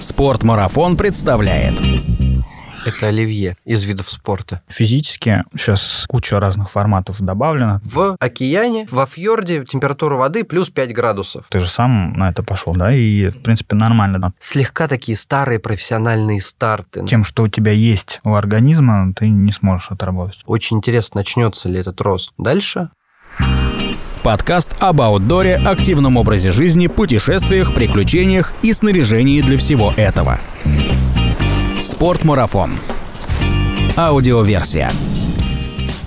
Спортмарафон представляет. Это оливье из видов спорта. Физически сейчас куча разных форматов добавлено. В океане, во фьорде температура воды плюс 5 градусов. Ты же сам на это пошел, да? И, в принципе, нормально. Слегка такие старые профессиональные старты. Тем, что у тебя есть у организма, ты не сможешь отработать. Очень интересно, начнется ли этот рост. Дальше Подкаст об аутдоре, активном образе жизни, путешествиях, приключениях и снаряжении для всего этого. Спортмарафон. Аудиоверсия.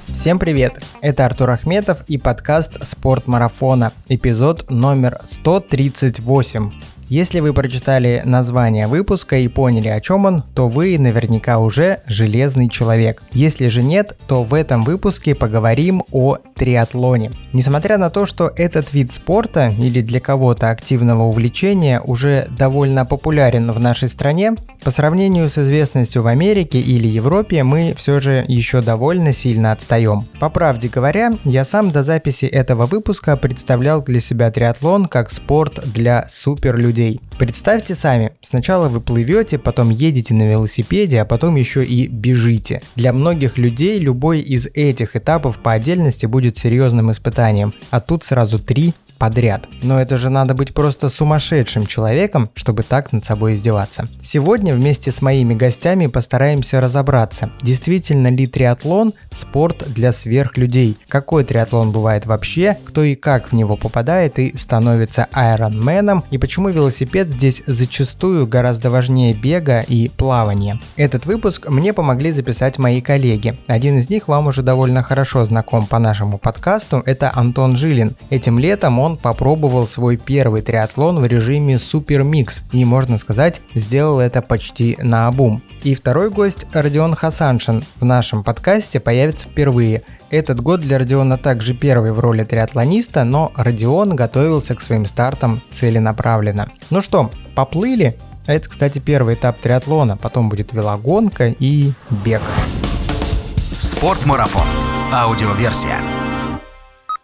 Всем привет! Это Артур Ахметов и подкаст «Спорт марафона», эпизод номер 138. Если вы прочитали название выпуска и поняли, о чем он, то вы наверняка уже железный человек. Если же нет, то в этом выпуске поговорим о триатлоне. Несмотря на то, что этот вид спорта или для кого-то активного увлечения уже довольно популярен в нашей стране, по сравнению с известностью в Америке или Европе мы все же еще довольно сильно отстаем. По правде говоря, я сам до записи этого выпуска представлял для себя триатлон как спорт для суперлюдей людей. Представьте сами, сначала вы плывете, потом едете на велосипеде, а потом еще и бежите. Для многих людей любой из этих этапов по отдельности будет серьезным испытанием, а тут сразу три подряд. Но это же надо быть просто сумасшедшим человеком, чтобы так над собой издеваться. Сегодня вместе с моими гостями постараемся разобраться, действительно ли триатлон – спорт для сверхлюдей, какой триатлон бывает вообще, кто и как в него попадает и становится айронменом, и почему велосипед здесь зачастую гораздо важнее бега и плавания. Этот выпуск мне помогли записать мои коллеги. Один из них вам уже довольно хорошо знаком по нашему подкасту, это Антон Жилин. Этим летом он он попробовал свой первый триатлон в режиме Супер Микс и, можно сказать, сделал это почти на обум. И второй гость Родион Хасаншин в нашем подкасте появится впервые. Этот год для Родиона также первый в роли триатлониста, но Родион готовился к своим стартам целенаправленно. Ну что, поплыли? А это, кстати, первый этап триатлона, потом будет велогонка и бег. Спортмарафон. Аудиоверсия.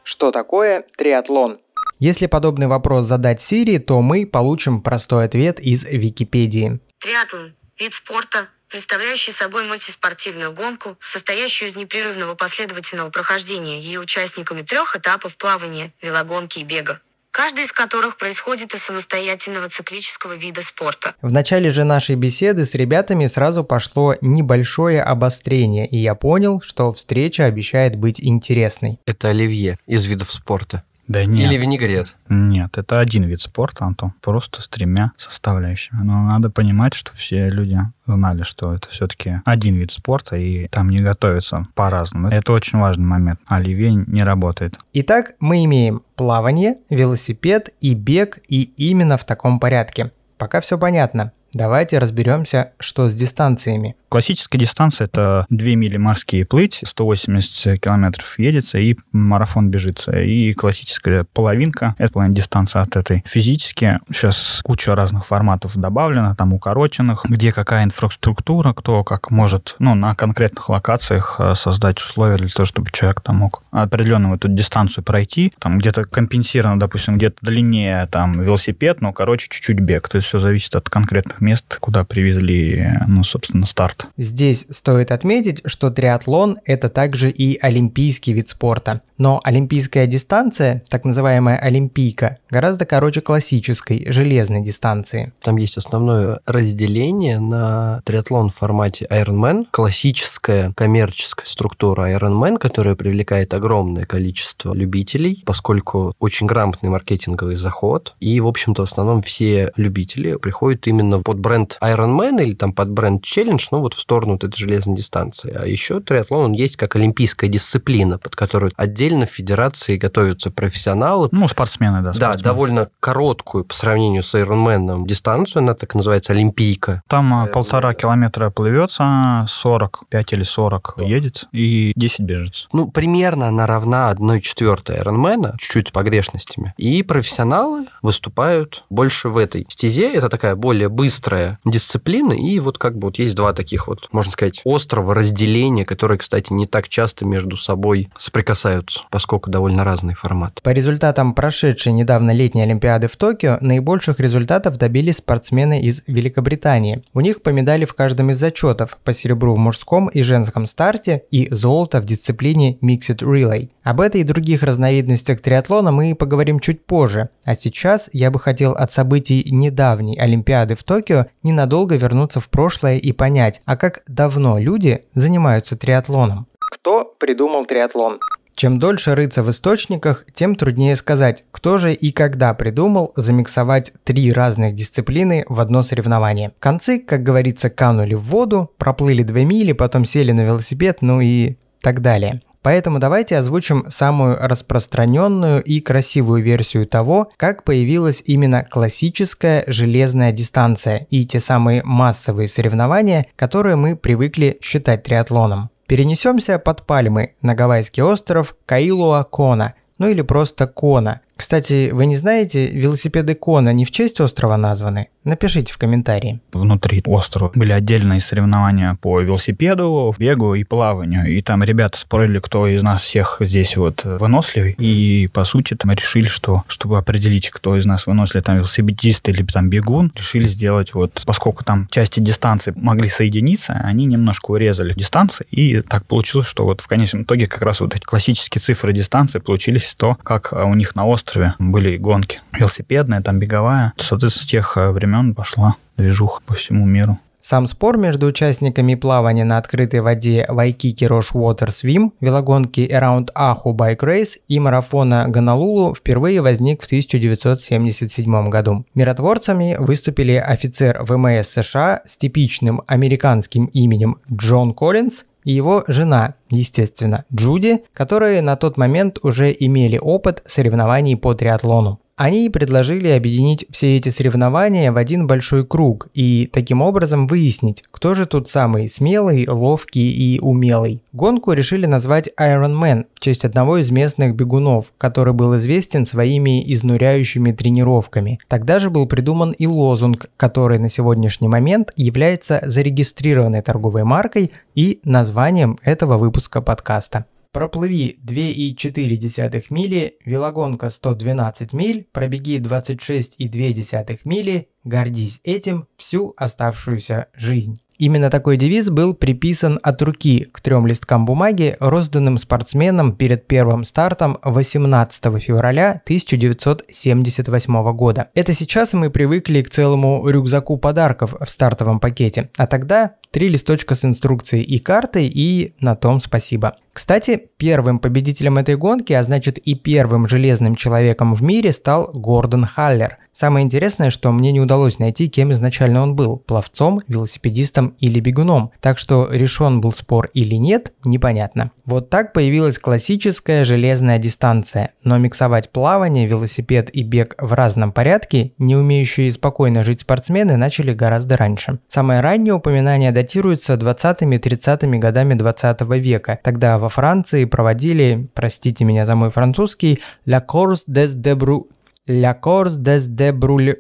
Что такое триатлон? Если подобный вопрос задать Сирии, то мы получим простой ответ из Википедии. Триатлон – вид спорта, представляющий собой мультиспортивную гонку, состоящую из непрерывного последовательного прохождения ее участниками трех этапов плавания, велогонки и бега каждый из которых происходит из самостоятельного циклического вида спорта. В начале же нашей беседы с ребятами сразу пошло небольшое обострение, и я понял, что встреча обещает быть интересной. Это оливье из видов спорта. Да нет. Или винегрет? Нет, это один вид спорта, Антон, просто с тремя составляющими. Но надо понимать, что все люди знали, что это все-таки один вид спорта, и там не готовятся по-разному. Это очень важный момент. Оливье не работает. Итак, мы имеем плавание, велосипед и бег, и именно в таком порядке. Пока все понятно. Давайте разберемся, что с дистанциями. Классическая дистанция – это 2 мили морские плыть, 180 километров едется и марафон бежится. И классическая половинка – это половина дистанция от этой. Физически сейчас куча разных форматов добавлено, там укороченных, где какая инфраструктура, кто как может ну, на конкретных локациях э, создать условия для того, чтобы человек там мог определенную эту дистанцию пройти. Там где-то компенсировано, допустим, где-то длиннее там велосипед, но короче чуть-чуть бег. То есть все зависит от конкретных мест, куда привезли, ну, собственно, старт. Здесь стоит отметить, что триатлон – это также и олимпийский вид спорта. Но олимпийская дистанция, так называемая олимпийка, гораздо короче классической, железной дистанции. Там есть основное разделение на триатлон в формате Ironman, классическая коммерческая структура Ironman, которая привлекает огромное количество любителей, поскольку очень грамотный маркетинговый заход, и, в общем-то, в основном все любители приходят именно под бренд Ironman или там под бренд Challenge, ну, вот в сторону вот этой железной дистанции. А еще триатлон, он есть как олимпийская дисциплина, под которую отдельно в федерации готовятся профессионалы. Ну, спортсмены, да. Спортсмены. Да, довольно короткую по сравнению с Ironman дистанцию, она так называется олимпийка. Там э, полтора километра плывется, 45 или 40 едет и 10 бежит. Ну, примерно она равна 1 четвертой Ironman, чуть-чуть с погрешностями. И профессионалы выступают больше в этой стезе. Это такая более быстрая быстрая дисциплина, и вот как бы вот есть два таких вот, можно сказать, острого разделения, которые, кстати, не так часто между собой соприкасаются, поскольку довольно разный формат. По результатам прошедшей недавно летней Олимпиады в Токио, наибольших результатов добились спортсмены из Великобритании. У них по медали в каждом из зачетов, по серебру в мужском и женском старте и золото в дисциплине Mixed Relay. Об этой и других разновидностях триатлона мы поговорим чуть позже, а сейчас я бы хотел от событий недавней Олимпиады в Токио ненадолго вернуться в прошлое и понять, а как давно люди занимаются триатлоном. Кто придумал триатлон? Чем дольше рыться в источниках, тем труднее сказать, кто же и когда придумал замиксовать три разных дисциплины в одно соревнование. Концы, как говорится, канули в воду, проплыли 2 мили, потом сели на велосипед, ну и так далее. Поэтому давайте озвучим самую распространенную и красивую версию того, как появилась именно классическая железная дистанция и те самые массовые соревнования, которые мы привыкли считать триатлоном. Перенесемся под пальмы на гавайский остров Каилуа-Кона, ну или просто Кона. Кстати, вы не знаете, велосипеды Кона не в честь острова названы? Напишите в комментарии. Внутри острова были отдельные соревнования по велосипеду, бегу и плаванию. И там ребята спорили, кто из нас всех здесь вот выносливый. И, по сути, там решили, что, чтобы определить, кто из нас выносливый, там велосипедист или там бегун, решили сделать вот, поскольку там части дистанции могли соединиться, они немножко урезали дистанции. И так получилось, что вот в конечном итоге как раз вот эти классические цифры дистанции получились то, как у них на острове были гонки. Велосипедная, там беговая. Соответственно, с тех времен времен пошла движуха по всему миру. Сам спор между участниками плавания на открытой воде Вайкики Рош Water Swim, велогонки Around Ahu Bike Race и марафона Гонолулу впервые возник в 1977 году. Миротворцами выступили офицер ВМС США с типичным американским именем Джон Коллинз и его жена, естественно, Джуди, которые на тот момент уже имели опыт соревнований по триатлону. Они предложили объединить все эти соревнования в один большой круг и таким образом выяснить, кто же тут самый смелый, ловкий и умелый. Гонку решили назвать Iron Man в честь одного из местных бегунов, который был известен своими изнуряющими тренировками. Тогда же был придуман и лозунг, который на сегодняшний момент является зарегистрированной торговой маркой и названием этого выпуска подкаста. Проплыви 2,4 мили, велогонка 112 миль, пробеги 26,2 мили, гордись этим всю оставшуюся жизнь. Именно такой девиз был приписан от руки к трем листкам бумаги, розданным спортсменам перед первым стартом 18 февраля 1978 года. Это сейчас мы привыкли к целому рюкзаку подарков в стартовом пакете, а тогда три листочка с инструкцией и картой, и на том спасибо. Кстати, первым победителем этой гонки, а значит и первым железным человеком в мире стал Гордон Халлер – Самое интересное, что мне не удалось найти, кем изначально он был – пловцом, велосипедистом или бегуном, так что решен был спор или нет, непонятно. Вот так появилась классическая железная дистанция, но миксовать плавание, велосипед и бег в разном порядке, не умеющие спокойно жить спортсмены, начали гораздо раньше. Самое раннее упоминание датируется 20-30-ми годами 20 века. Тогда во Франции проводили, простите меня за мой французский, «La course des Debrou La course des Debrul...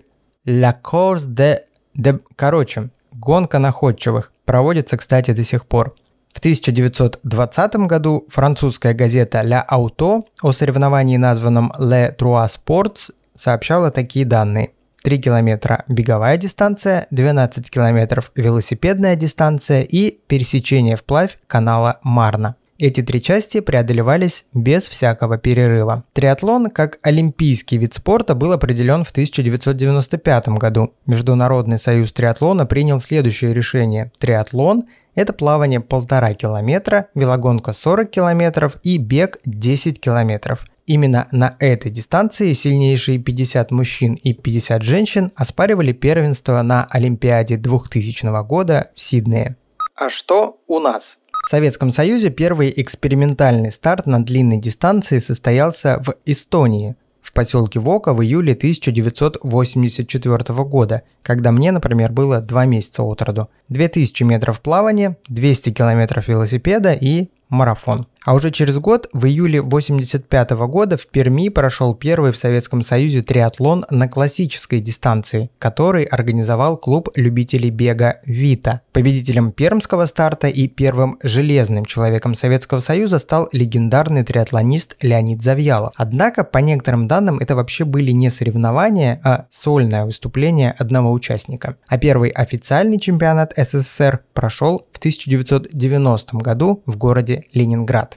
La course de... de... Короче, гонка находчивых. Проводится, кстати, до сих пор. В 1920 году французская газета La Auto о соревновании, названном Le Trois Sports, сообщала такие данные. 3 километра беговая дистанция, 12 километров велосипедная дистанция и пересечение вплавь канала Марна. Эти три части преодолевались без всякого перерыва. Триатлон как олимпийский вид спорта был определен в 1995 году. Международный союз триатлона принял следующее решение. Триатлон – это плавание полтора километра, велогонка 40 километров и бег 10 километров. Именно на этой дистанции сильнейшие 50 мужчин и 50 женщин оспаривали первенство на Олимпиаде 2000 года в Сиднее. А что у нас? В Советском Союзе первый экспериментальный старт на длинной дистанции состоялся в Эстонии, в поселке Вока в июле 1984 года, когда мне, например, было 2 месяца от роду. 2000 метров плавания, 200 километров велосипеда и марафон. А уже через год, в июле 85 года, в Перми прошел первый в Советском Союзе триатлон на классической дистанции, который организовал клуб любителей бега «Вита». Победителем пермского старта и первым железным человеком Советского Союза стал легендарный триатлонист Леонид Завьялов. Однако, по некоторым данным, это вообще были не соревнования, а сольное выступление одного участника. А первый официальный чемпионат СССР прошел в 1990 году в городе Ленинград.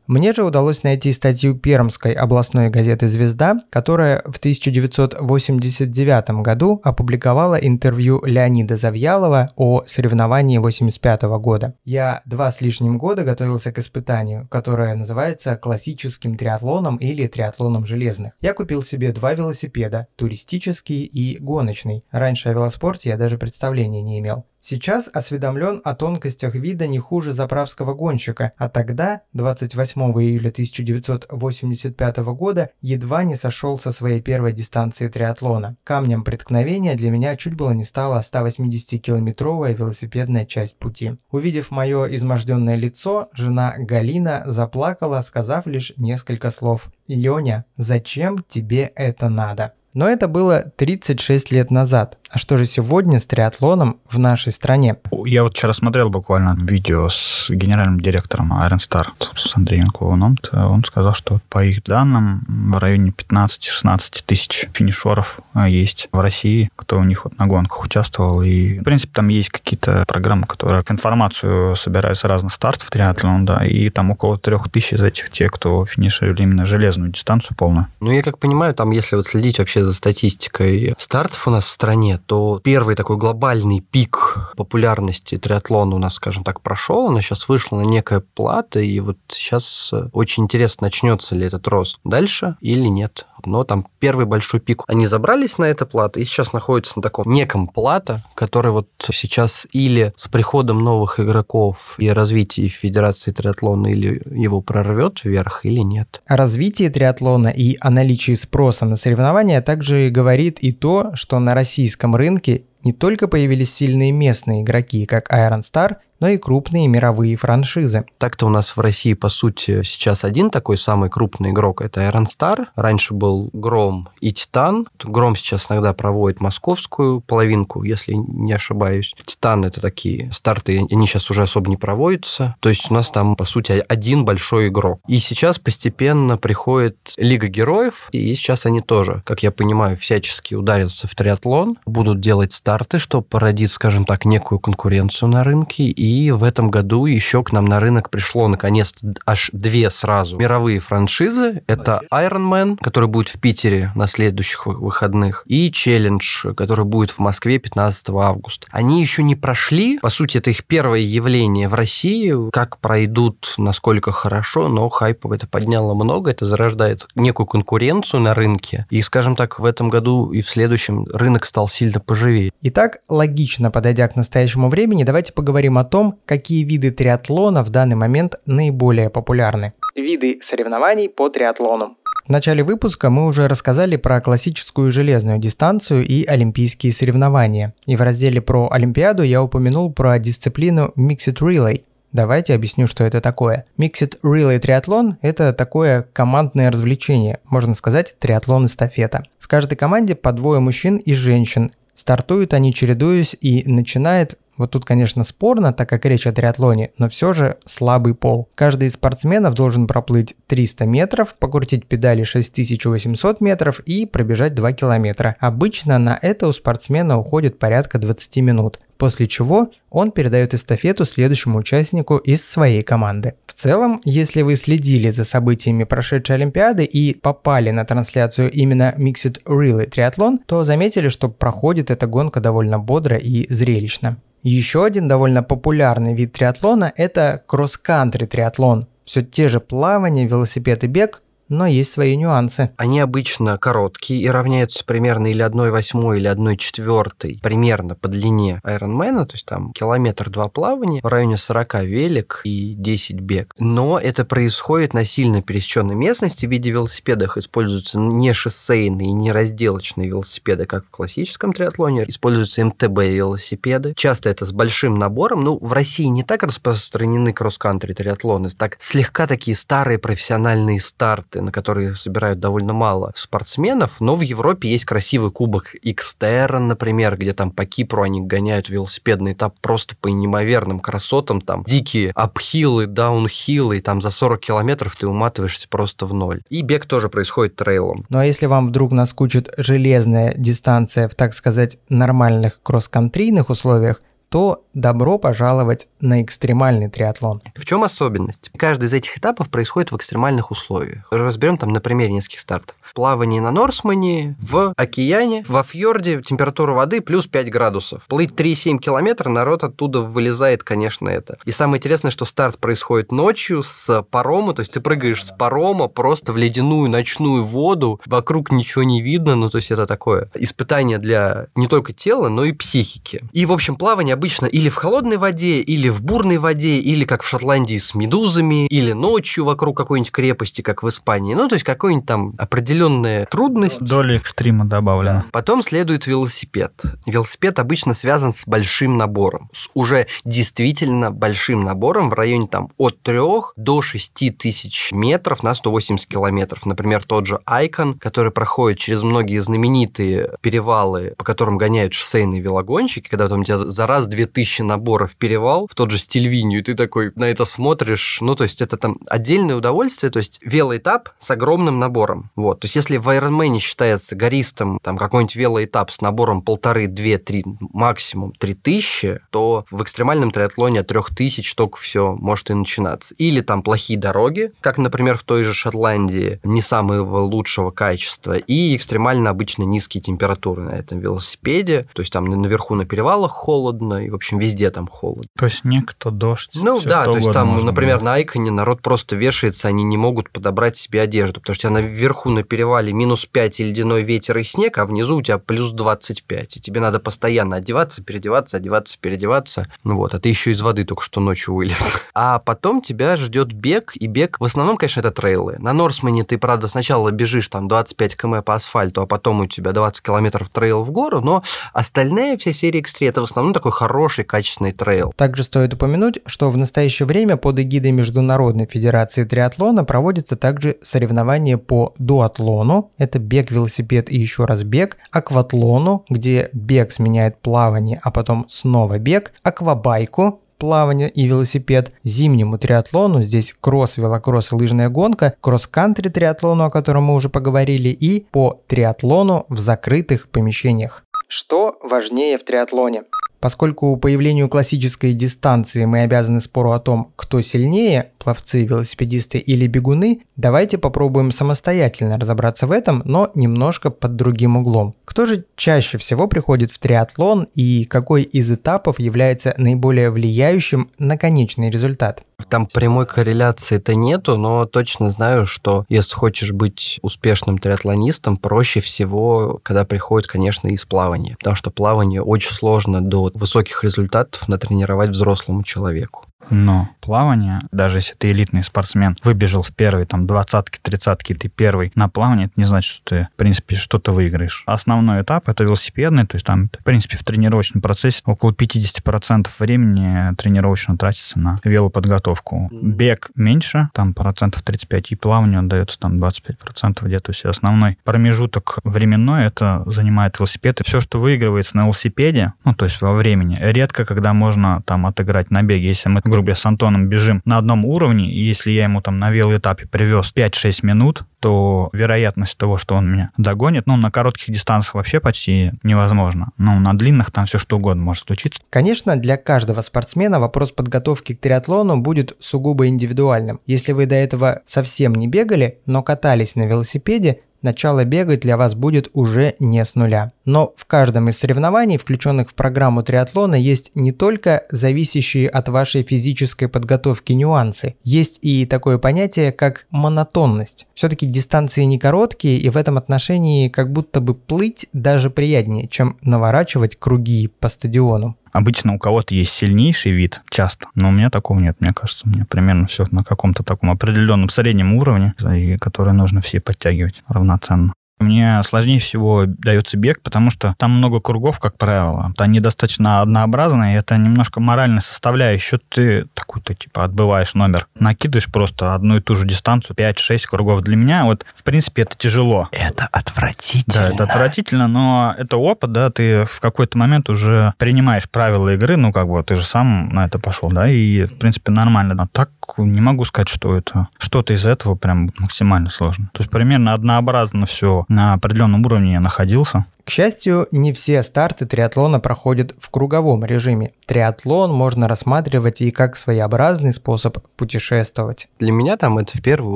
Мне же удалось найти статью Пермской областной газеты «Звезда», которая в 1989 году опубликовала интервью Леонида Завьялова о соревновании 85 года. Я два с лишним года готовился к испытанию, которое называется классическим триатлоном или триатлоном железных. Я купил себе два велосипеда, туристический и гоночный. Раньше о велоспорте я даже представления не имел. Сейчас осведомлен о тонкостях вида не хуже заправского гонщика, а тогда, 28 июля 1985 года, едва не сошел со своей первой дистанции триатлона. Камнем преткновения для меня чуть было не стала 180-километровая велосипедная часть пути. Увидев мое изможденное лицо, жена Галина заплакала, сказав лишь несколько слов. «Леня, зачем тебе это надо?» Но это было 36 лет назад. А что же сегодня с триатлоном в нашей стране? Я вот вчера смотрел буквально видео с генеральным директором Iron Star, с Андреем Кованом. Он сказал, что по их данным в районе 15-16 тысяч финишеров а, есть в России, кто у них вот на гонках участвовал. И, в принципе, там есть какие-то программы, которые информацию собирают с разных стартов триатлона, да, и там около трех тысяч из этих те, кто финишировали именно железную дистанцию полную. Ну, я как понимаю, там, если вот следить вообще за статистикой стартов у нас в стране, то первый такой глобальный пик популярности триатлона у нас, скажем так, прошел, она сейчас вышла на некое плата, и вот сейчас очень интересно, начнется ли этот рост дальше или нет но там первый большой пик. Они забрались на это плато и сейчас находятся на таком неком плато, который вот сейчас или с приходом новых игроков и развитием Федерации триатлона или его прорвет вверх, или нет. О развитии триатлона и о наличии спроса на соревнования также говорит и то, что на российском рынке не только появились сильные местные игроки, как Iron Star, но и крупные мировые франшизы. Так-то у нас в России, по сути, сейчас один такой самый крупный игрок – это Iron Star. Раньше был Гром и Титан. Гром сейчас иногда проводит московскую половинку, если не ошибаюсь. Титан – это такие старты, они сейчас уже особо не проводятся. То есть у нас там, по сути, один большой игрок. И сейчас постепенно приходит Лига Героев, и сейчас они тоже, как я понимаю, всячески ударятся в триатлон, будут делать старты, что породит, скажем так, некую конкуренцию на рынке, и и в этом году еще к нам на рынок пришло наконец аж две сразу мировые франшизы. Это Ironman, который будет в Питере на следующих выходных, и Challenge, который будет в Москве 15 августа. Они еще не прошли. По сути, это их первое явление в России. Как пройдут, насколько хорошо, но хайпов это подняло много. Это зарождает некую конкуренцию на рынке. И, скажем так, в этом году и в следующем рынок стал сильно поживее. Итак, логично подойдя к настоящему времени, давайте поговорим о том, том, какие виды триатлона в данный момент наиболее популярны. Виды соревнований по триатлону. В начале выпуска мы уже рассказали про классическую железную дистанцию и олимпийские соревнования. И в разделе про Олимпиаду я упомянул про дисциплину Mixed Relay. Давайте объясню, что это такое. Mixed Relay триатлон – это такое командное развлечение, можно сказать, триатлон-эстафета. В каждой команде по двое мужчин и женщин. Стартуют они чередуясь и начинает вот тут, конечно, спорно, так как речь о триатлоне, но все же слабый пол. Каждый из спортсменов должен проплыть 300 метров, покрутить педали 6800 метров и пробежать 2 километра. Обычно на это у спортсмена уходит порядка 20 минут, после чего он передает эстафету следующему участнику из своей команды. В целом, если вы следили за событиями прошедшей Олимпиады и попали на трансляцию именно Mixed Relay Triathlon, то заметили, что проходит эта гонка довольно бодро и зрелищно. Еще один довольно популярный вид триатлона – это кросс-кантри триатлон. Все те же плавание, велосипед и бег, но есть свои нюансы. Они обычно короткие и равняются примерно или 1,8 или 1,4 примерно по длине Ironman, то есть там километр два плавания, в районе 40 велик и 10 бег. Но это происходит на сильно пересеченной местности. В виде велосипедах используются не шоссейные и не разделочные велосипеды, как в классическом триатлоне. Используются МТБ велосипеды. Часто это с большим набором. Ну, в России не так распространены кросс-кантри триатлоны, так слегка такие старые профессиональные старты, на которые собирают довольно мало спортсменов, но в Европе есть красивый кубок Xterra, например, где там по Кипру они гоняют велосипедный этап просто по неимоверным красотам, там дикие апхилы, даунхиллы, там за 40 километров ты уматываешься просто в ноль. И бег тоже происходит трейлом. Ну а если вам вдруг наскучит железная дистанция в, так сказать, нормальных кросс-контрийных условиях, то добро пожаловать на экстремальный триатлон. В чем особенность? Каждый из этих этапов происходит в экстремальных условиях. Разберем там на примере нескольких стартов. Плавание на Норсмане, в океане, во фьорде, температура воды плюс 5 градусов. Плыть 3,7 километра, народ оттуда вылезает, конечно, это. И самое интересное, что старт происходит ночью с парома, то есть ты прыгаешь с парома просто в ледяную ночную воду, вокруг ничего не видно, ну то есть это такое испытание для не только тела, но и психики. И, в общем, плавание обычно или в холодной воде, или в бурной воде, или как в Шотландии с медузами, или ночью вокруг какой-нибудь крепости, как в Испании. Ну, то есть какой-нибудь там определенная трудность. Доля экстрима добавлена. Потом следует велосипед. Велосипед обычно связан с большим набором, с уже действительно большим набором в районе там от 3 до 6 тысяч метров на 180 километров. Например, тот же Айкон, который проходит через многие знаменитые перевалы, по которым гоняют шоссейные велогонщики, когда там тебя за раз 2000 наборов перевал в тот же Стильвинию, и ты такой на это смотришь, ну, то есть это там отдельное удовольствие, то есть велоэтап с огромным набором. Вот, то есть если в Ironman считается гористом там какой-нибудь велоэтап с набором полторы, две, три, максимум три тысячи, то в экстремальном триатлоне от трех тысяч только все может и начинаться. Или там плохие дороги, как, например, в той же Шотландии, не самого лучшего качества, и экстремально обычно низкие температуры на этом велосипеде, то есть там наверху на перевалах холодно, и, в общем, везде там холодно. То есть снег, то дождь. Ну да, то есть там, например, было. на Айконе народ просто вешается, они не могут подобрать себе одежду, потому что у тебя наверху на перевале минус 5 и ледяной ветер и снег, а внизу у тебя плюс 25, и тебе надо постоянно одеваться, переодеваться, одеваться, переодеваться, ну вот, а ты еще из воды только что ночью вылез. А потом тебя ждет бег, и бег, в основном, конечно, это трейлы. На Норсмане ты, правда, сначала бежишь там 25 км по асфальту, а потом у тебя 20 километров трейл в гору, но остальная вся серия экстри это в основном такой хороший, качественный трейл. Также стоит упомянуть, что в настоящее время под эгидой Международной Федерации Триатлона проводятся также соревнования по дуатлону, это бег, велосипед и еще раз бег, акватлону, где бег сменяет плавание, а потом снова бег, аквабайку, плавание и велосипед, зимнему триатлону, здесь кросс, велокросс и лыжная гонка, кросс-кантри триатлону, о котором мы уже поговорили, и по триатлону в закрытых помещениях. Что важнее в триатлоне? Поскольку появлению классической дистанции мы обязаны спору о том, кто сильнее, пловцы, велосипедисты или бегуны, давайте попробуем самостоятельно разобраться в этом, но немножко под другим углом. Кто же чаще всего приходит в триатлон и какой из этапов является наиболее влияющим на конечный результат? Там прямой корреляции-то нету, но точно знаю, что если хочешь быть успешным триатлонистом, проще всего, когда приходит, конечно, из плавания. Потому что плавание очень сложно до высоких результатов натренировать взрослому человеку. Но плавание, даже если ты элитный спортсмен, выбежал в первой, там, двадцатки, тридцатки, ты первый на плавание, это не значит, что ты, в принципе, что-то выиграешь. Основной этап — это велосипедный, то есть там, в принципе, в тренировочном процессе около 50% времени тренировочно тратится на велоподготовку. Бег меньше, там процентов 35, и плаванию отдается там 25% где-то. То есть основной промежуток временной это занимает велосипед. И все, что выигрывается на велосипеде, ну, то есть во времени, редко, когда можно там отыграть на беге. Если мы, грубо говоря, с Антоном бежим на одном уровне, и если я ему там на велоэтапе привез 5-6 минут, то вероятность того, что он меня догонит, ну, на коротких дистанциях вообще почти невозможно. Ну, на длинных там все что угодно может случиться. Конечно, для каждого спортсмена вопрос подготовки к триатлону будет сугубо индивидуальным. Если вы до этого совсем не бегали, но катались на велосипеде, начало бега для вас будет уже не с нуля. Но в каждом из соревнований, включенных в программу триатлона, есть не только зависящие от вашей физической подготовки нюансы, есть и такое понятие, как монотонность. Все-таки дистанции не короткие, и в этом отношении как будто бы плыть даже приятнее, чем наворачивать круги по стадиону. Обычно у кого-то есть сильнейший вид, часто, но у меня такого нет, мне кажется. У меня примерно все на каком-то таком определенном среднем уровне, и который нужно все подтягивать равноценно. Мне сложнее всего дается бег, потому что там много кругов, как правило. Они достаточно однообразные, и это немножко моральная составляющая. Ты такой-то, типа, отбываешь номер, накидываешь просто одну и ту же дистанцию, 5-6 кругов. Для меня, вот, в принципе, это тяжело. Это отвратительно. Да, это отвратительно, но это опыт, да, ты в какой-то момент уже принимаешь правила игры, ну, как бы, ты же сам на это пошел, да, и, в принципе, нормально. А так не могу сказать, что это что-то из этого прям максимально сложно. То есть примерно однообразно все на определенном уровне я находился. К счастью, не все старты триатлона проходят в круговом режиме. Триатлон можно рассматривать и как своеобразный способ путешествовать. Для меня там это в первую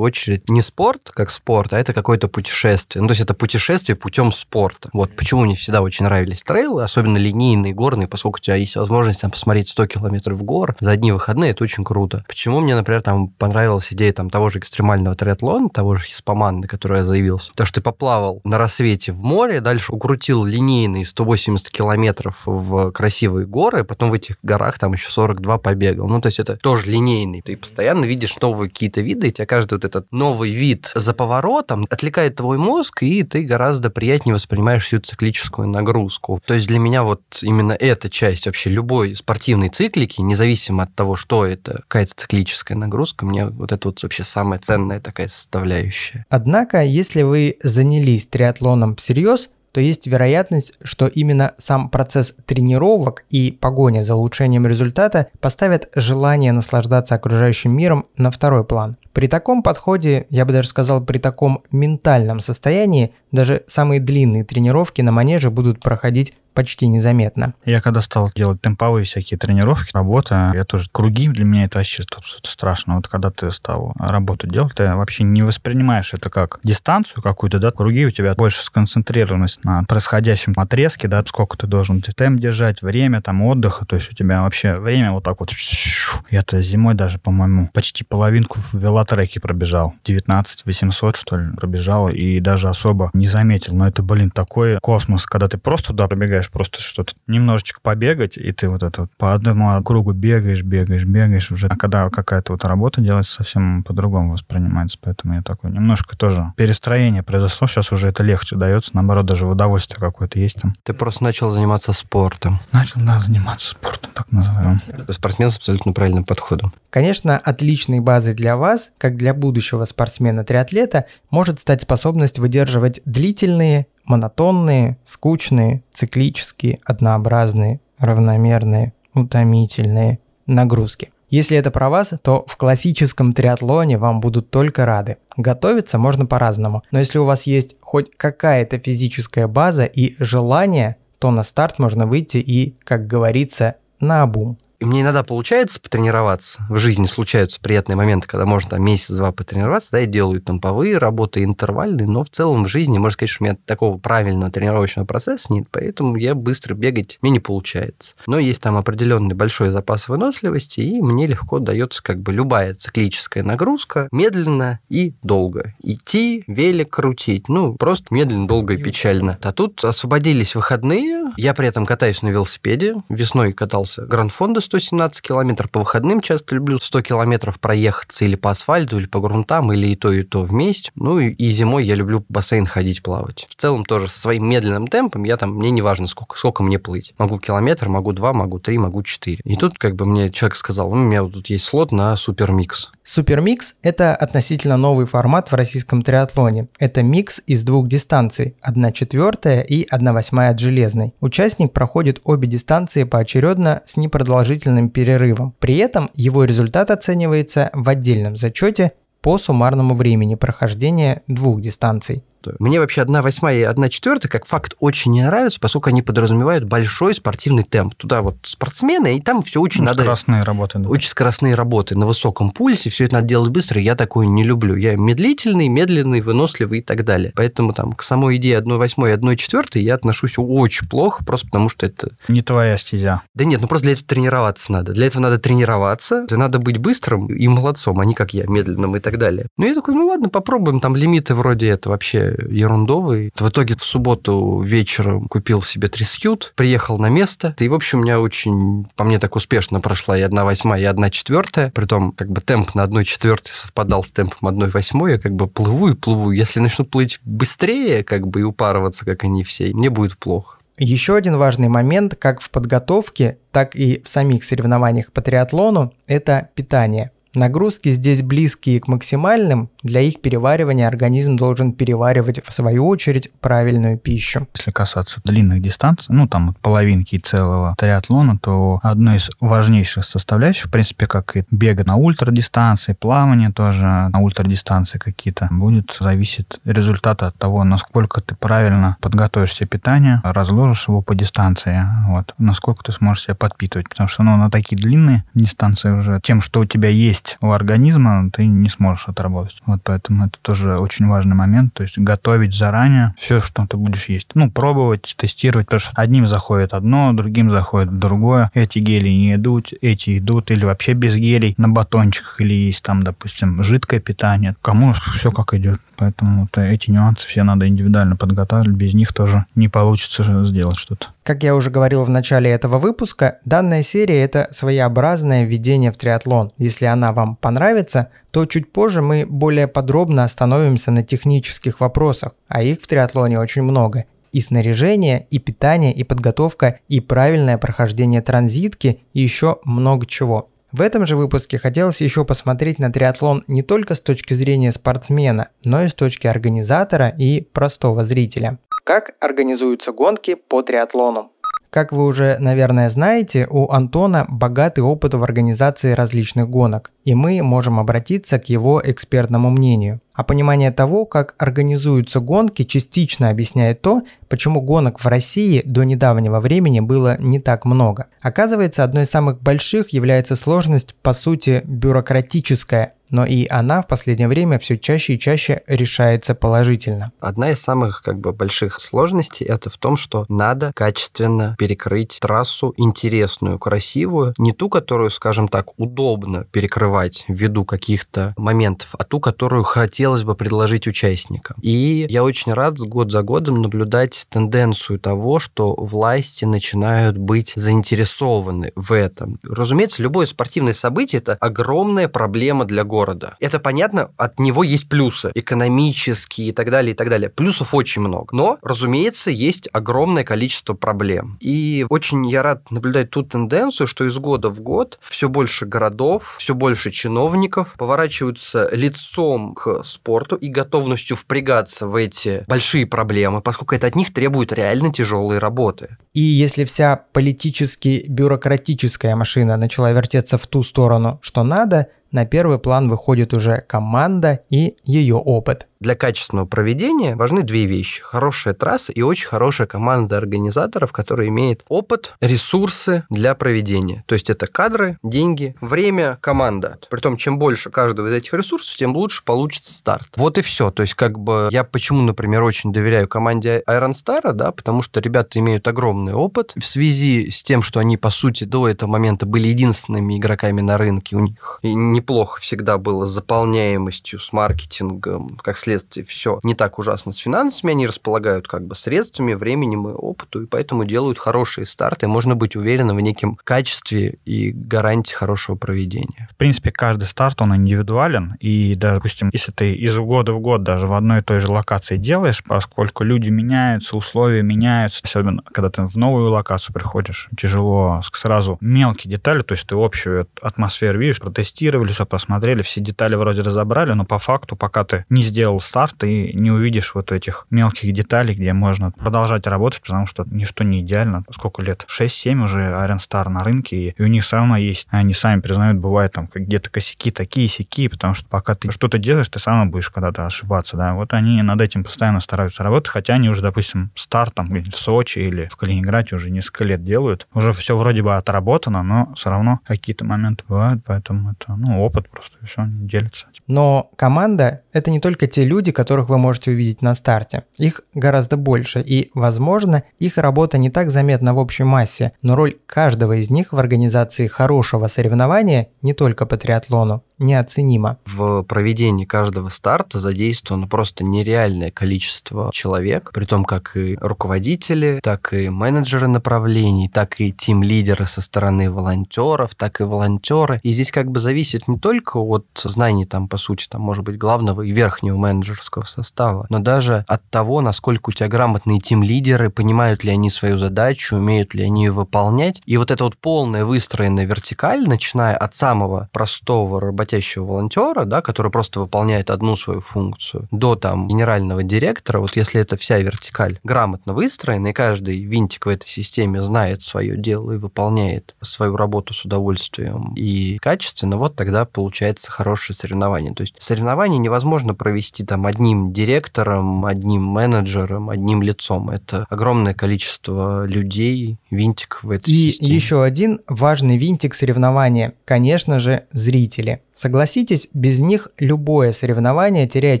очередь не спорт как спорт, а это какое-то путешествие. Ну, то есть это путешествие путем спорта. Вот почему мне всегда очень нравились трейлы, особенно линейные, горные, поскольку у тебя есть возможность там посмотреть 100 километров в гор за одни выходные, это очень круто. Почему мне, например, там понравилась идея там того же экстремального триатлона, того же Хиспоман, на который я заявился. То, что ты поплавал на рассвете в море, дальше укрутил линейные 180 километров в красивые горы, потом в этих горах там еще 42 побегал. Ну, то есть это тоже линейный. Ты постоянно видишь новые какие-то виды, и тебя каждый вот этот новый вид за поворотом отвлекает твой мозг, и ты гораздо приятнее воспринимаешь всю циклическую нагрузку. То есть для меня вот именно эта часть вообще любой спортивной циклики, независимо от того, что это, какая-то циклическая нагрузка, мне вот это вот вообще самая ценная такая составляющая. Однако, если вы занялись триатлоном всерьез, то есть вероятность, что именно сам процесс тренировок и погоня за улучшением результата поставят желание наслаждаться окружающим миром на второй план. При таком подходе, я бы даже сказал, при таком ментальном состоянии, даже самые длинные тренировки на манеже будут проходить почти незаметно. Я когда стал делать темповые всякие тренировки, работа, я тоже круги для меня это вообще что-то страшное. Вот когда ты стал работу делать, ты вообще не воспринимаешь это как дистанцию какую-то, да, круги у тебя больше сконцентрированность на происходящем отрезке, да, сколько ты должен темп держать, время там отдыха, то есть у тебя вообще время вот так вот. Я-то зимой даже, по-моему, почти половинку в велотреке пробежал. 19 800, что ли, пробежал, и даже особо не заметил. Но это, блин, такой космос, когда ты просто туда пробегаешь, решаешь просто что-то немножечко побегать, и ты вот это вот по одному кругу бегаешь, бегаешь, бегаешь уже. А когда какая-то вот работа делается, совсем по-другому воспринимается. Поэтому я такой немножко тоже перестроение произошло. Сейчас уже это легче дается. Наоборот, даже удовольствие какое-то есть там. Ты просто начал заниматься спортом. Начал, да, заниматься спортом, так назовем. Спортсмен с абсолютно правильным подходом. Конечно, отличной базой для вас, как для будущего спортсмена-триатлета, может стать способность выдерживать длительные монотонные, скучные, циклические, однообразные, равномерные, утомительные нагрузки. Если это про вас, то в классическом триатлоне вам будут только рады. Готовиться можно по-разному, но если у вас есть хоть какая-то физическая база и желание, то на старт можно выйти и, как говорится, на обум. И мне иногда получается потренироваться. В жизни случаются приятные моменты, когда можно там месяц-два потренироваться, да, и делаю там повые работы интервальные, но в целом в жизни, можно сказать, что у меня такого правильного тренировочного процесса нет, поэтому я быстро бегать мне не получается. Но есть там определенный большой запас выносливости, и мне легко дается как бы любая циклическая нагрузка медленно и долго. Идти, велик крутить, ну, просто медленно, долго и печально. А тут освободились выходные, я при этом катаюсь на велосипеде, весной катался Гранд-фонда 117 километров. По выходным часто люблю 100 километров проехаться или по асфальту, или по грунтам, или и то, и то вместе. Ну и, и зимой я люблю в бассейн ходить, плавать. В целом тоже со своим медленным темпом я там, мне не важно, сколько, сколько мне плыть. Могу километр, могу два, могу три, могу четыре. И тут как бы мне человек сказал, ну, у меня тут есть слот на супермикс. Супермикс – это относительно новый формат в российском триатлоне. Это микс из двух дистанций – 1 четвертая и 1 восьмая от железной. Участник проходит обе дистанции поочередно с непродолжительным продолжительным перерывом. При этом его результат оценивается в отдельном зачете по суммарному времени прохождения двух дистанций. Четвертую. Мне вообще одна восьмая и одна четвертая как факт очень не нравится, поскольку они подразумевают большой спортивный темп. Туда вот спортсмены, и там все очень Ну, надо... Скоростные работы. да. Очень скоростные работы на высоком пульсе, все это надо делать быстро, я такое не люблю. Я медлительный, медленный, выносливый и так далее. Поэтому там к самой идее 1.8 и 1.4 я отношусь очень плохо, просто потому что это... Не твоя стезя. Да нет, ну просто для этого тренироваться надо. Для этого надо тренироваться, надо быть быстрым и молодцом, а не как я, медленным и так далее. Ну я такой, ну ладно, попробуем, там лимиты вроде это вообще ерундовые. В итоге в субботу вечером купил себе трисьют, приехал на место, и, в общем, у меня очень, по мне, так успешно прошла и 1.8, и 1.4, притом как бы темп на 1.4 совпадал с темпом 1.8, я как бы плыву и плыву. Если начну плыть быстрее, как бы, и упарываться, как они все, мне будет плохо. Еще один важный момент как в подготовке, так и в самих соревнованиях по триатлону – это питание. Нагрузки здесь близкие к максимальным, для их переваривания организм должен переваривать в свою очередь правильную пищу. Если касаться длинных дистанций, ну, там, от половинки целого триатлона, то одной из важнейших составляющих, в принципе, как и бега на ультрадистанции, плавание тоже на ультрадистанции какие-то, будет зависеть результат от того, насколько ты правильно подготовишь себе питание, разложишь его по дистанции, вот, насколько ты сможешь себя подпитывать. Потому что, ну, на такие длинные дистанции уже тем, что у тебя есть у организма, ты не сможешь отработать. Поэтому это тоже очень важный момент. То есть готовить заранее все, что ты будешь есть. Ну, пробовать, тестировать, потому что одним заходит одно, другим заходит другое. Эти гели не идут, эти идут, или вообще без гелей на батончиках, или есть там, допустим, жидкое питание. Кому все как идет. Поэтому вот эти нюансы все надо индивидуально подготавливать. Без них тоже не получится сделать что-то. Как я уже говорил в начале этого выпуска, данная серия – это своеобразное введение в триатлон. Если она вам понравится, то чуть позже мы более подробно остановимся на технических вопросах, а их в триатлоне очень много. И снаряжение, и питание, и подготовка, и правильное прохождение транзитки, и еще много чего. В этом же выпуске хотелось еще посмотреть на триатлон не только с точки зрения спортсмена, но и с точки организатора и простого зрителя. Как организуются гонки по триатлону? Как вы уже, наверное, знаете, у Антона богатый опыт в организации различных гонок, и мы можем обратиться к его экспертному мнению. А понимание того, как организуются гонки, частично объясняет то, почему гонок в России до недавнего времени было не так много. Оказывается, одной из самых больших является сложность, по сути, бюрократическая, но и она в последнее время все чаще и чаще решается положительно. Одна из самых как бы больших сложностей это в том, что надо качественно перекрыть трассу интересную, красивую, не ту, которую, скажем так, удобно перекрывать ввиду каких-то моментов, а ту, которую хотелось бы предложить участникам. И я очень рад год за годом наблюдать тенденцию того, что власти начинают быть заинтересованы в этом. Разумеется, любое спортивное событие это огромная проблема для города города. Это понятно, от него есть плюсы экономические и так далее, и так далее. Плюсов очень много. Но, разумеется, есть огромное количество проблем. И очень я рад наблюдать ту тенденцию, что из года в год все больше городов, все больше чиновников поворачиваются лицом к спорту и готовностью впрягаться в эти большие проблемы, поскольку это от них требует реально тяжелой работы. И если вся политически бюрократическая машина начала вертеться в ту сторону, что надо, на первый план выходит уже команда и ее опыт. Для качественного проведения важны две вещи. Хорошая трасса и очень хорошая команда организаторов, которая имеет опыт, ресурсы для проведения. То есть это кадры, деньги, время, команда. Притом, чем больше каждого из этих ресурсов, тем лучше получится старт. Вот и все. То есть как бы я почему, например, очень доверяю команде Iron Star, да, потому что ребята имеют огромный опыт в связи с тем, что они, по сути, до этого момента были единственными игроками на рынке. У них и неплохо всегда было с заполняемостью, с маркетингом, как следствие, все не так ужасно с финансами, они располагают как бы средствами, временем и опыту, и поэтому делают хорошие старты, можно быть уверенным в неком качестве и гарантии хорошего проведения. В принципе, каждый старт, он индивидуален, и, допустим, если ты из года в год даже в одной и той же локации делаешь, поскольку люди меняются, условия меняются, особенно когда ты в новую локацию приходишь, тяжело сразу мелкие детали, то есть ты общую атмосферу видишь, протестировали, все посмотрели, все детали вроде разобрали, но по факту, пока ты не сделал сделал старт, и не увидишь вот этих мелких деталей, где можно продолжать работать, потому что ничто не идеально. Сколько лет? 6-7 уже Iron Star на рынке, и у них все равно есть, они сами признают, бывает там где-то косяки такие сяки, потому что пока ты что-то делаешь, ты сам будешь когда-то ошибаться, да. Вот они над этим постоянно стараются работать, хотя они уже, допустим, старт там в Сочи или в Калининграде уже несколько лет делают. Уже все вроде бы отработано, но все равно какие-то моменты бывают, поэтому это, ну, опыт просто, все, делится. Но команда — это не только те люди, которых вы можете увидеть на старте. Их гораздо больше, и, возможно, их работа не так заметна в общей массе, но роль каждого из них в организации хорошего соревнования не только по триатлону неоценимо. В проведении каждого старта задействовано просто нереальное количество человек, при том как и руководители, так и менеджеры направлений, так и тим-лидеры со стороны волонтеров, так и волонтеры. И здесь как бы зависит не только от знаний там, по сути, там, может быть, главного и верхнего менеджерского состава, но даже от того, насколько у тебя грамотные тим-лидеры, понимают ли они свою задачу, умеют ли они ее выполнять. И вот эта вот полная выстроенная вертикаль, начиная от самого простого работодателя, работящего волонтера, да, который просто выполняет одну свою функцию, до там генерального директора, вот если это вся вертикаль грамотно выстроена, и каждый винтик в этой системе знает свое дело и выполняет свою работу с удовольствием и качественно, вот тогда получается хорошее соревнование. То есть соревнование невозможно провести там одним директором, одним менеджером, одним лицом. Это огромное количество людей, винтик в этой и системе. И еще один важный винтик соревнования, конечно же, зрители. Согласитесь, без них любое соревнование теряет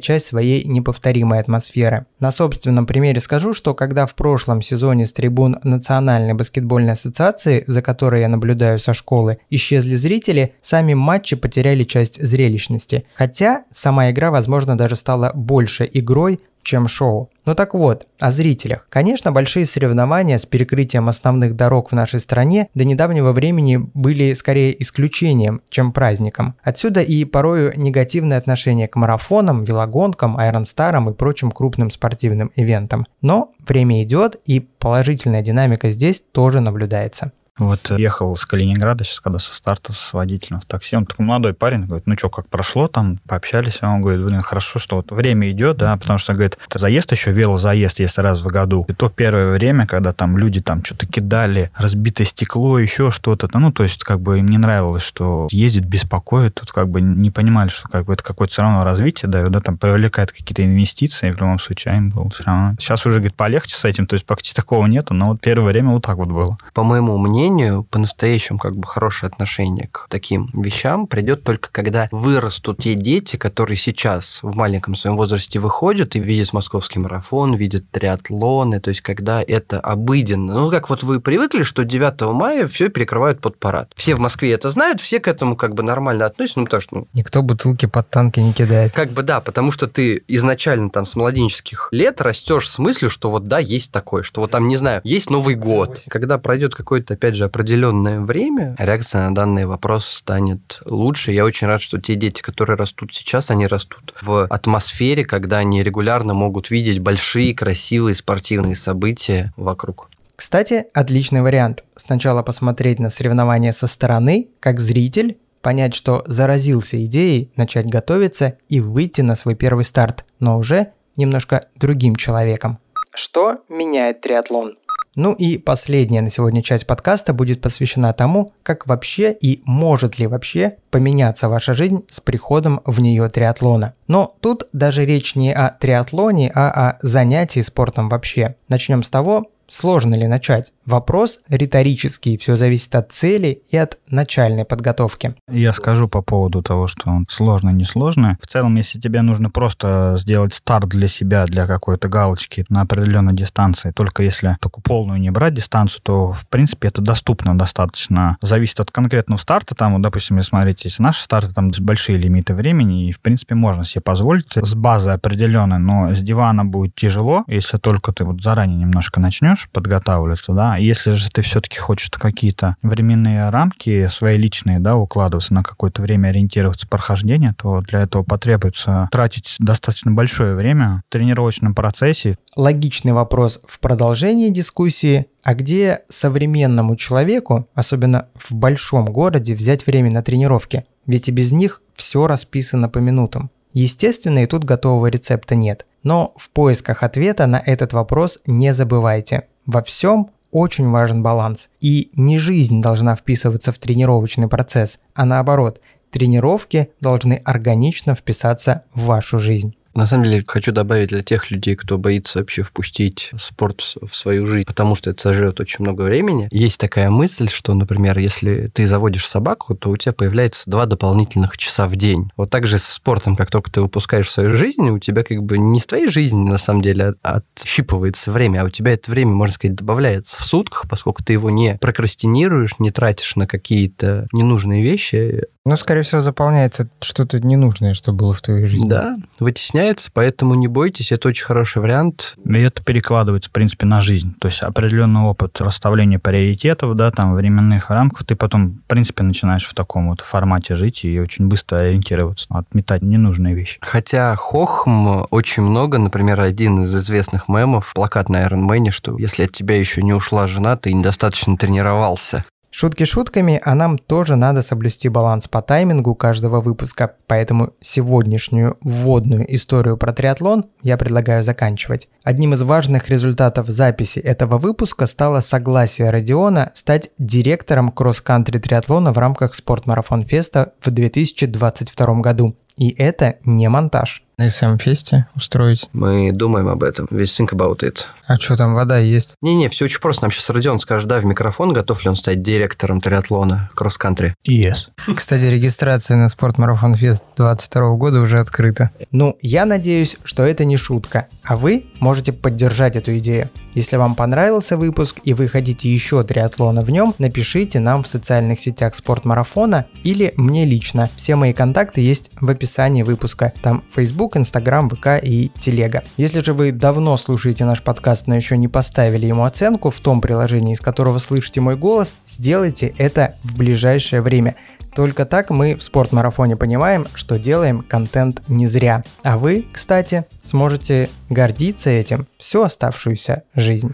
часть своей неповторимой атмосферы. На собственном примере скажу, что когда в прошлом сезоне с трибун Национальной баскетбольной ассоциации, за которой я наблюдаю со школы, исчезли зрители, сами матчи потеряли часть зрелищности. Хотя сама игра, возможно, даже стала больше игрой, чем шоу. Ну так вот, о зрителях. Конечно, большие соревнования с перекрытием основных дорог в нашей стране до недавнего времени были скорее исключением, чем праздником. Отсюда и порою негативное отношение к марафонам, велогонкам, аэронстарам и прочим крупным спортивным ивентам. Но время идет, и положительная динамика здесь тоже наблюдается. Вот э, ехал с Калининграда сейчас, когда со старта с водителем, с такси. Он такой молодой парень, говорит, ну что, как прошло там, пообщались. А он говорит, блин, хорошо, что вот время идет, да, потому что, говорит, заезд еще, велозаезд есть раз в году. И то первое время, когда там люди там что-то кидали, разбитое стекло, еще что-то, ну, то есть как бы им не нравилось, что ездит, беспокоит, тут как бы не понимали, что как бы это какое-то все равно развитие дает, да, там привлекает какие-то инвестиции, в любом случае, а им было все равно. Сейчас уже, говорит, полегче с этим, то есть почти такого нету, но вот первое время вот так вот было. По моему мнению, мнению, по-настоящему как бы хорошее отношение к таким вещам придет только когда вырастут те дети, которые сейчас в маленьком своем возрасте выходят и видят московский марафон, видят триатлоны, то есть когда это обыденно. Ну, как вот вы привыкли, что 9 мая все перекрывают под парад. Все в Москве это знают, все к этому как бы нормально относятся, ну, потому что... Ну, Никто бутылки под танки не кидает. Как бы да, потому что ты изначально там с младенческих лет растешь с мыслью, что вот да, есть такое, что вот там, не знаю, есть Новый год. Когда пройдет какой-то, опять же, определенное время, реакция на данный вопрос станет лучше. Я очень рад, что те дети, которые растут сейчас, они растут в атмосфере, когда они регулярно могут видеть большие, красивые спортивные события вокруг. Кстати, отличный вариант. Сначала посмотреть на соревнования со стороны, как зритель, понять, что заразился идеей, начать готовиться и выйти на свой первый старт, но уже немножко другим человеком. Что меняет триатлон? Ну и последняя на сегодня часть подкаста будет посвящена тому, как вообще и может ли вообще поменяться ваша жизнь с приходом в нее триатлона. Но тут даже речь не о триатлоне, а о занятии спортом вообще. Начнем с того, Сложно ли начать? Вопрос риторический, все зависит от цели и от начальной подготовки. Я скажу по поводу того, что он сложно, не сложно. В целом, если тебе нужно просто сделать старт для себя, для какой-то галочки на определенной дистанции, только если такую полную не брать дистанцию, то, в принципе, это доступно достаточно. Зависит от конкретного старта. Там, вот, допустим, смотрите, если наши старты, там большие лимиты времени, и, в принципе, можно себе позволить с базы определенной, но с дивана будет тяжело, если только ты вот заранее немножко начнешь подготавливаться, да, если же ты все-таки хочешь какие-то временные рамки свои личные, да, укладываться на какое-то время ориентироваться прохождения, то для этого потребуется тратить достаточно большое время в тренировочном процессе. Логичный вопрос в продолжении дискуссии. А где современному человеку, особенно в большом городе, взять время на тренировки? Ведь и без них все расписано по минутам. Естественно, и тут готового рецепта нет. Но в поисках ответа на этот вопрос не забывайте. Во всем очень важен баланс. И не жизнь должна вписываться в тренировочный процесс, а наоборот, тренировки должны органично вписаться в вашу жизнь. На самом деле, хочу добавить для тех людей, кто боится вообще впустить спорт в свою жизнь, потому что это сожрет очень много времени. Есть такая мысль, что, например, если ты заводишь собаку, то у тебя появляется два дополнительных часа в день. Вот так же с спортом, как только ты выпускаешь свою жизнь, у тебя как бы не с твоей жизни, на самом деле, а отщипывается время, а у тебя это время, можно сказать, добавляется в сутках, поскольку ты его не прокрастинируешь, не тратишь на какие-то ненужные вещи, ну, скорее всего, заполняется что-то ненужное, что было в твоей жизни. Да, вытесняется, поэтому не бойтесь, это очень хороший вариант. И это перекладывается, в принципе, на жизнь. То есть определенный опыт расставления приоритетов, да, там, временных рамков, ты потом, в принципе, начинаешь в таком вот формате жить и очень быстро ориентироваться, отметать ненужные вещи. Хотя хохм очень много, например, один из известных мемов, плакат на Iron Man, что если от тебя еще не ушла жена, ты недостаточно тренировался. Шутки шутками, а нам тоже надо соблюсти баланс по таймингу каждого выпуска, поэтому сегодняшнюю вводную историю про триатлон я предлагаю заканчивать. Одним из важных результатов записи этого выпуска стало согласие Родиона стать директором кросс-кантри триатлона в рамках спортмарафон феста в 2022 году. И это не монтаж на СМ-фесте устроить? Мы думаем об этом. Весь think about it. А что там, вода есть? Не-не, все очень просто. Нам сейчас Родион скажет, да, в микрофон, готов ли он стать директором триатлона кросс-кантри. Yes. Кстати, регистрация на спортмарафон фест 22 года уже открыта. Ну, я надеюсь, что это не шутка, а вы можете поддержать эту идею. Если вам понравился выпуск и вы хотите еще триатлона в нем, напишите нам в социальных сетях спортмарафона или мне лично. Все мои контакты есть в описании выпуска. Там Facebook, Instagram, ВК и Телега. Если же вы давно слушаете наш подкаст, но еще не поставили ему оценку в том приложении, из которого слышите мой голос, сделайте это в ближайшее время. Только так мы в спортмарафоне понимаем, что делаем контент не зря. А вы, кстати, сможете гордиться этим всю оставшуюся жизнь.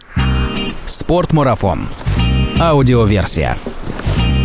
Спортмарафон. Аудиоверсия.